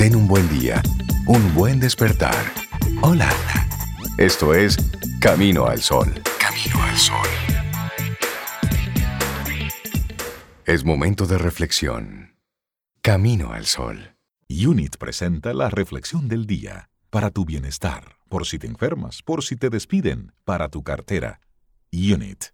Ten un buen día, un buen despertar. Hola. Esto es Camino al Sol. Camino al Sol. Es momento de reflexión. Camino al Sol. Unit presenta la reflexión del día para tu bienestar, por si te enfermas, por si te despiden, para tu cartera. Unit.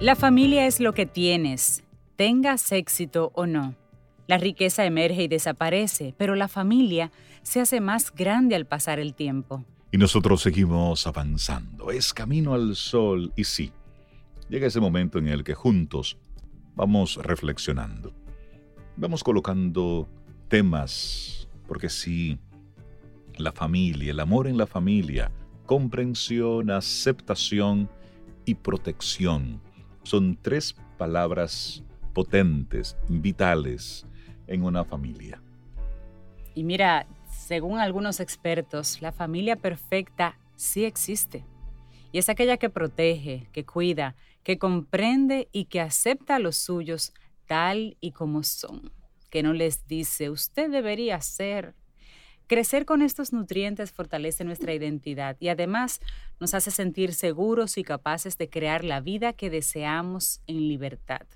La familia es lo que tienes, tengas éxito o no. La riqueza emerge y desaparece, pero la familia se hace más grande al pasar el tiempo. Y nosotros seguimos avanzando. Es camino al sol y sí, llega ese momento en el que juntos vamos reflexionando. Vamos colocando temas, porque sí, la familia, el amor en la familia, comprensión, aceptación y protección son tres palabras potentes, vitales en una familia. Y mira, según algunos expertos, la familia perfecta sí existe. Y es aquella que protege, que cuida, que comprende y que acepta a los suyos tal y como son. Que no les dice, usted debería ser, Crecer con estos nutrientes fortalece nuestra identidad y además nos hace sentir seguros y capaces de crear la vida que deseamos en libertad.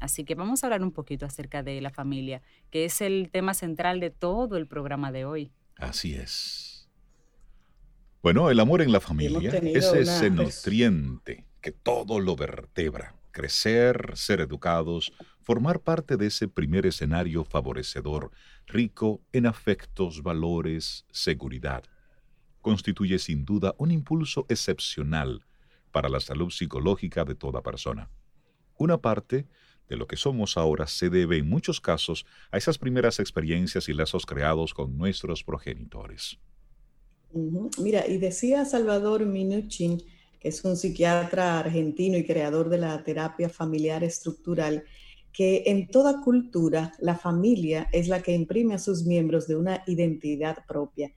Así que vamos a hablar un poquito acerca de la familia, que es el tema central de todo el programa de hoy. Así es. Bueno, el amor en la familia es ese nutriente que todo lo vertebra. Crecer, ser educados, formar parte de ese primer escenario favorecedor, rico en afectos, valores, seguridad, constituye sin duda un impulso excepcional para la salud psicológica de toda persona. Una parte de lo que somos ahora se debe en muchos casos a esas primeras experiencias y lazos creados con nuestros progenitores. Mira, y decía Salvador Minuchin, que es un psiquiatra argentino y creador de la terapia familiar estructural, que en toda cultura la familia es la que imprime a sus miembros de una identidad propia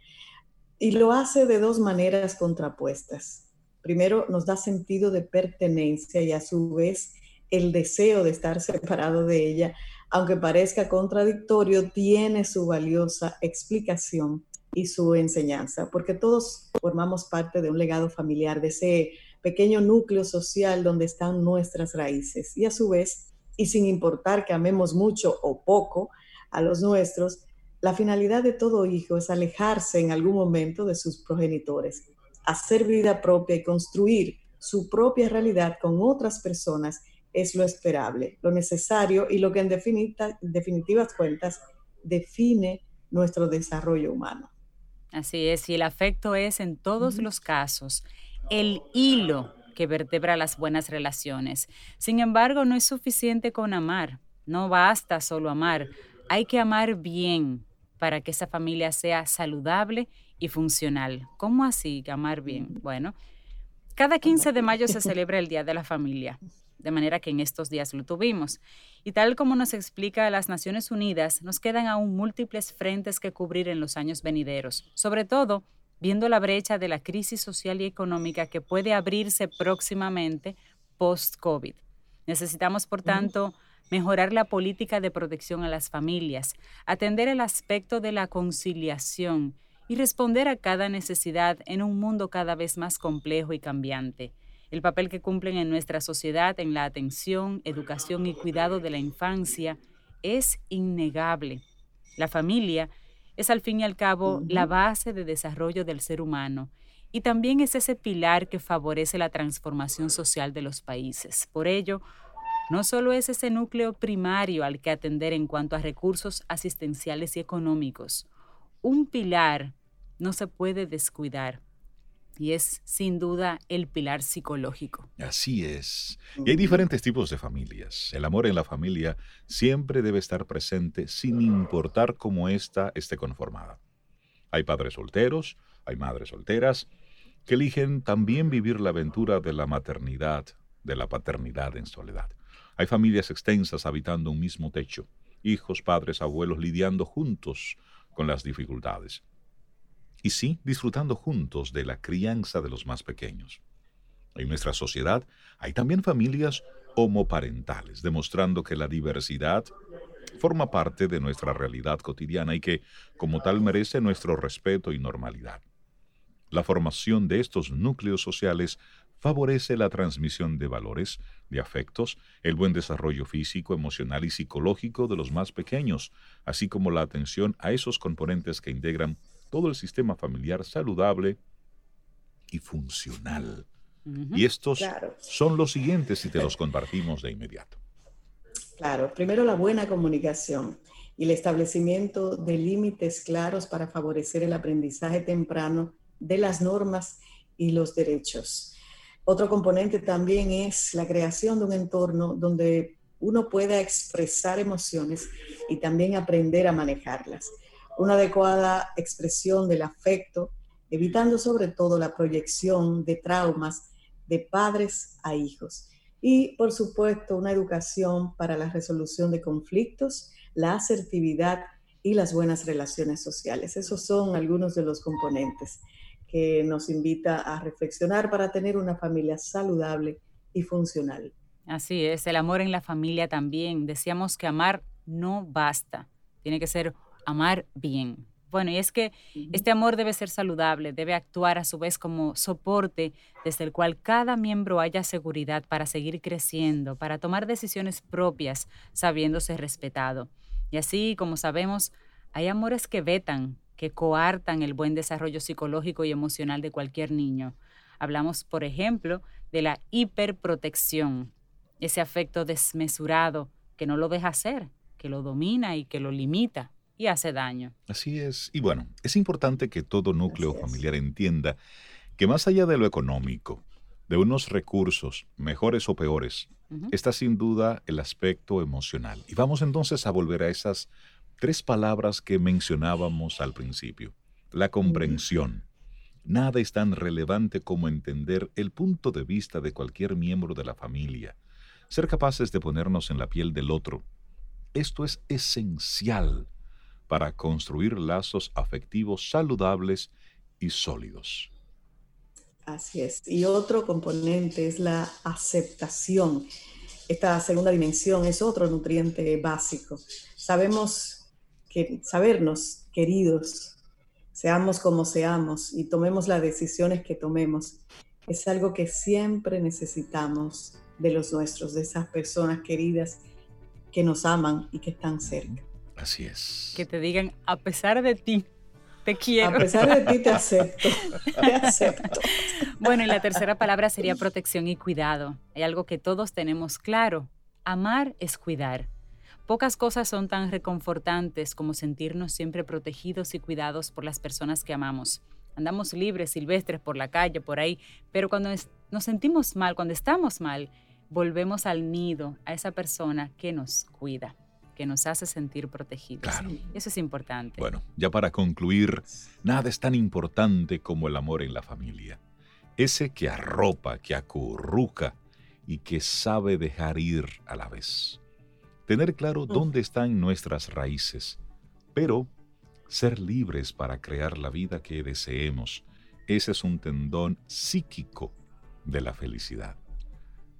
y lo hace de dos maneras contrapuestas. Primero, nos da sentido de pertenencia y a su vez el deseo de estar separado de ella, aunque parezca contradictorio, tiene su valiosa explicación y su enseñanza, porque todos formamos parte de un legado familiar, de ese pequeño núcleo social donde están nuestras raíces. Y a su vez, y sin importar que amemos mucho o poco a los nuestros, la finalidad de todo hijo es alejarse en algún momento de sus progenitores, hacer vida propia y construir su propia realidad con otras personas es lo esperable, lo necesario y lo que en definitivas cuentas define nuestro desarrollo humano. Así es, y el afecto es en todos los casos el hilo que vertebra las buenas relaciones. Sin embargo, no es suficiente con amar, no basta solo amar, hay que amar bien para que esa familia sea saludable y funcional. ¿Cómo así amar bien? Bueno, cada 15 de mayo se celebra el Día de la Familia, de manera que en estos días lo tuvimos. Y tal como nos explica las Naciones Unidas, nos quedan aún múltiples frentes que cubrir en los años venideros, sobre todo viendo la brecha de la crisis social y económica que puede abrirse próximamente post-COVID. Necesitamos, por tanto, mejorar la política de protección a las familias, atender el aspecto de la conciliación y responder a cada necesidad en un mundo cada vez más complejo y cambiante. El papel que cumplen en nuestra sociedad en la atención, educación y cuidado de la infancia es innegable. La familia es al fin y al cabo la base de desarrollo del ser humano y también es ese pilar que favorece la transformación social de los países. Por ello, no solo es ese núcleo primario al que atender en cuanto a recursos asistenciales y económicos, un pilar no se puede descuidar y es sin duda el pilar psicológico. Así es. Y hay diferentes tipos de familias. El amor en la familia siempre debe estar presente sin importar cómo ésta esté conformada. Hay padres solteros, hay madres solteras, que eligen también vivir la aventura de la maternidad, de la paternidad en soledad. Hay familias extensas habitando un mismo techo, hijos, padres, abuelos lidiando juntos con las dificultades. Y sí disfrutando juntos de la crianza de los más pequeños. En nuestra sociedad hay también familias homoparentales, demostrando que la diversidad forma parte de nuestra realidad cotidiana y que, como tal, merece nuestro respeto y normalidad. La formación de estos núcleos sociales favorece la transmisión de valores, de afectos, el buen desarrollo físico, emocional y psicológico de los más pequeños, así como la atención a esos componentes que integran todo el sistema familiar saludable y funcional. Y estos son los siguientes si te los compartimos de inmediato. Claro, primero la buena comunicación y el establecimiento de límites claros para favorecer el aprendizaje temprano de las normas y los derechos. Otro componente también es la creación de un entorno donde uno pueda expresar emociones y también aprender a manejarlas. Una adecuada expresión del afecto, evitando sobre todo la proyección de traumas de padres a hijos. Y, por supuesto, una educación para la resolución de conflictos, la asertividad y las buenas relaciones sociales. Esos son algunos de los componentes que nos invita a reflexionar para tener una familia saludable y funcional. Así es, el amor en la familia también. Decíamos que amar no basta, tiene que ser amar bien. Bueno, y es que este amor debe ser saludable, debe actuar a su vez como soporte desde el cual cada miembro haya seguridad para seguir creciendo, para tomar decisiones propias, sabiéndose respetado. Y así, como sabemos, hay amores que vetan, que coartan el buen desarrollo psicológico y emocional de cualquier niño. Hablamos, por ejemplo, de la hiperprotección, ese afecto desmesurado que no lo deja hacer, que lo domina y que lo limita y hace daño. Así es. Y bueno, es importante que todo núcleo familiar entienda que más allá de lo económico, de unos recursos, mejores o peores, está sin duda el aspecto emocional. Y vamos entonces a volver a esas tres palabras que mencionábamos al principio. La comprensión. Nada es tan relevante como entender el punto de vista de cualquier miembro de la familia, ser capaces de ponernos en la piel del otro. Esto es esencial para construir lazos afectivos saludables y sólidos. Así es. Y otro componente es la aceptación. Esta segunda dimensión es otro nutriente básico. Sabemos sabernos queridos, seamos como seamos y tomemos las decisiones que tomemos, es algo que siempre necesitamos de los nuestros, de esas personas queridas que nos aman y que están cerca. Así es. Que te digan, a pesar de ti, te quiero. A pesar de ti te acepto. Te acepto. Bueno, y la tercera palabra sería protección y cuidado. Hay algo que todos tenemos claro. Amar es cuidar. Pocas cosas son tan reconfortantes como sentirnos siempre protegidos y cuidados por las personas que amamos. Andamos libres, silvestres por la calle, por ahí, pero cuando nos sentimos mal, cuando estamos mal, volvemos al nido, a esa persona que nos cuida, que nos hace sentir protegidos. Claro. Eso es importante. Bueno, ya para concluir, nada es tan importante como el amor en la familia. Ese que arropa, que acurruca y que sabe dejar ir a la vez tener claro dónde están nuestras raíces, pero ser libres para crear la vida que deseemos. Ese es un tendón psíquico de la felicidad.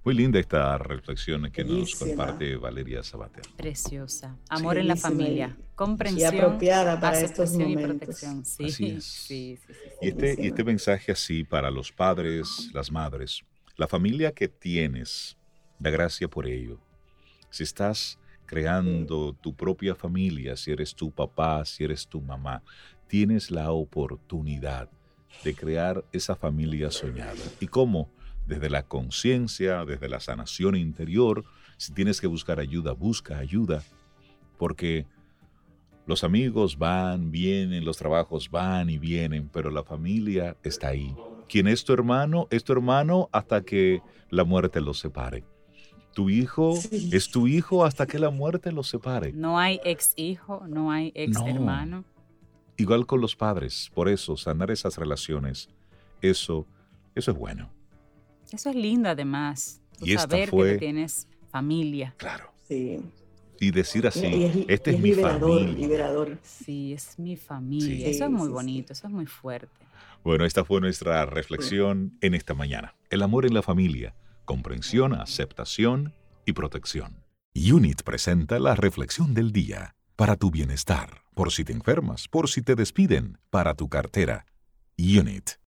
Muy linda esta reflexión que nos comparte Valeria Sabater. Preciosa. Amor en la familia. Comprensión. Y apropiada para estos momentos. Y protección. Sí, así Sí, sí, y, este, y este mensaje así para los padres, las madres, la familia que tienes, da gracia por ello si estás creando tu propia familia, si eres tu papá, si eres tu mamá, tienes la oportunidad de crear esa familia soñada. ¿Y cómo? Desde la conciencia, desde la sanación interior. Si tienes que buscar ayuda, busca ayuda. Porque los amigos van, vienen, los trabajos van y vienen, pero la familia está ahí. ¿Quién es tu hermano? Es tu hermano hasta que la muerte los separe. Tu hijo es tu hijo hasta que la muerte los separe. No hay ex hijo, no hay ex hermano. Igual con los padres, por eso sanar esas relaciones, eso, eso es bueno. Eso es lindo además. y saber que tienes familia. Claro. Sí. y decir así, este es, mi familia. Liberador. Sí, es mi familia. eso es muy bonito, eso es muy fuerte. Bueno, esta fue nuestra reflexión en esta mañana. El amor en la familia, comprensión, aceptación y protección. Unit presenta la reflexión del día. Para tu bienestar, por si te enfermas, por si te despiden, para tu cartera. Unit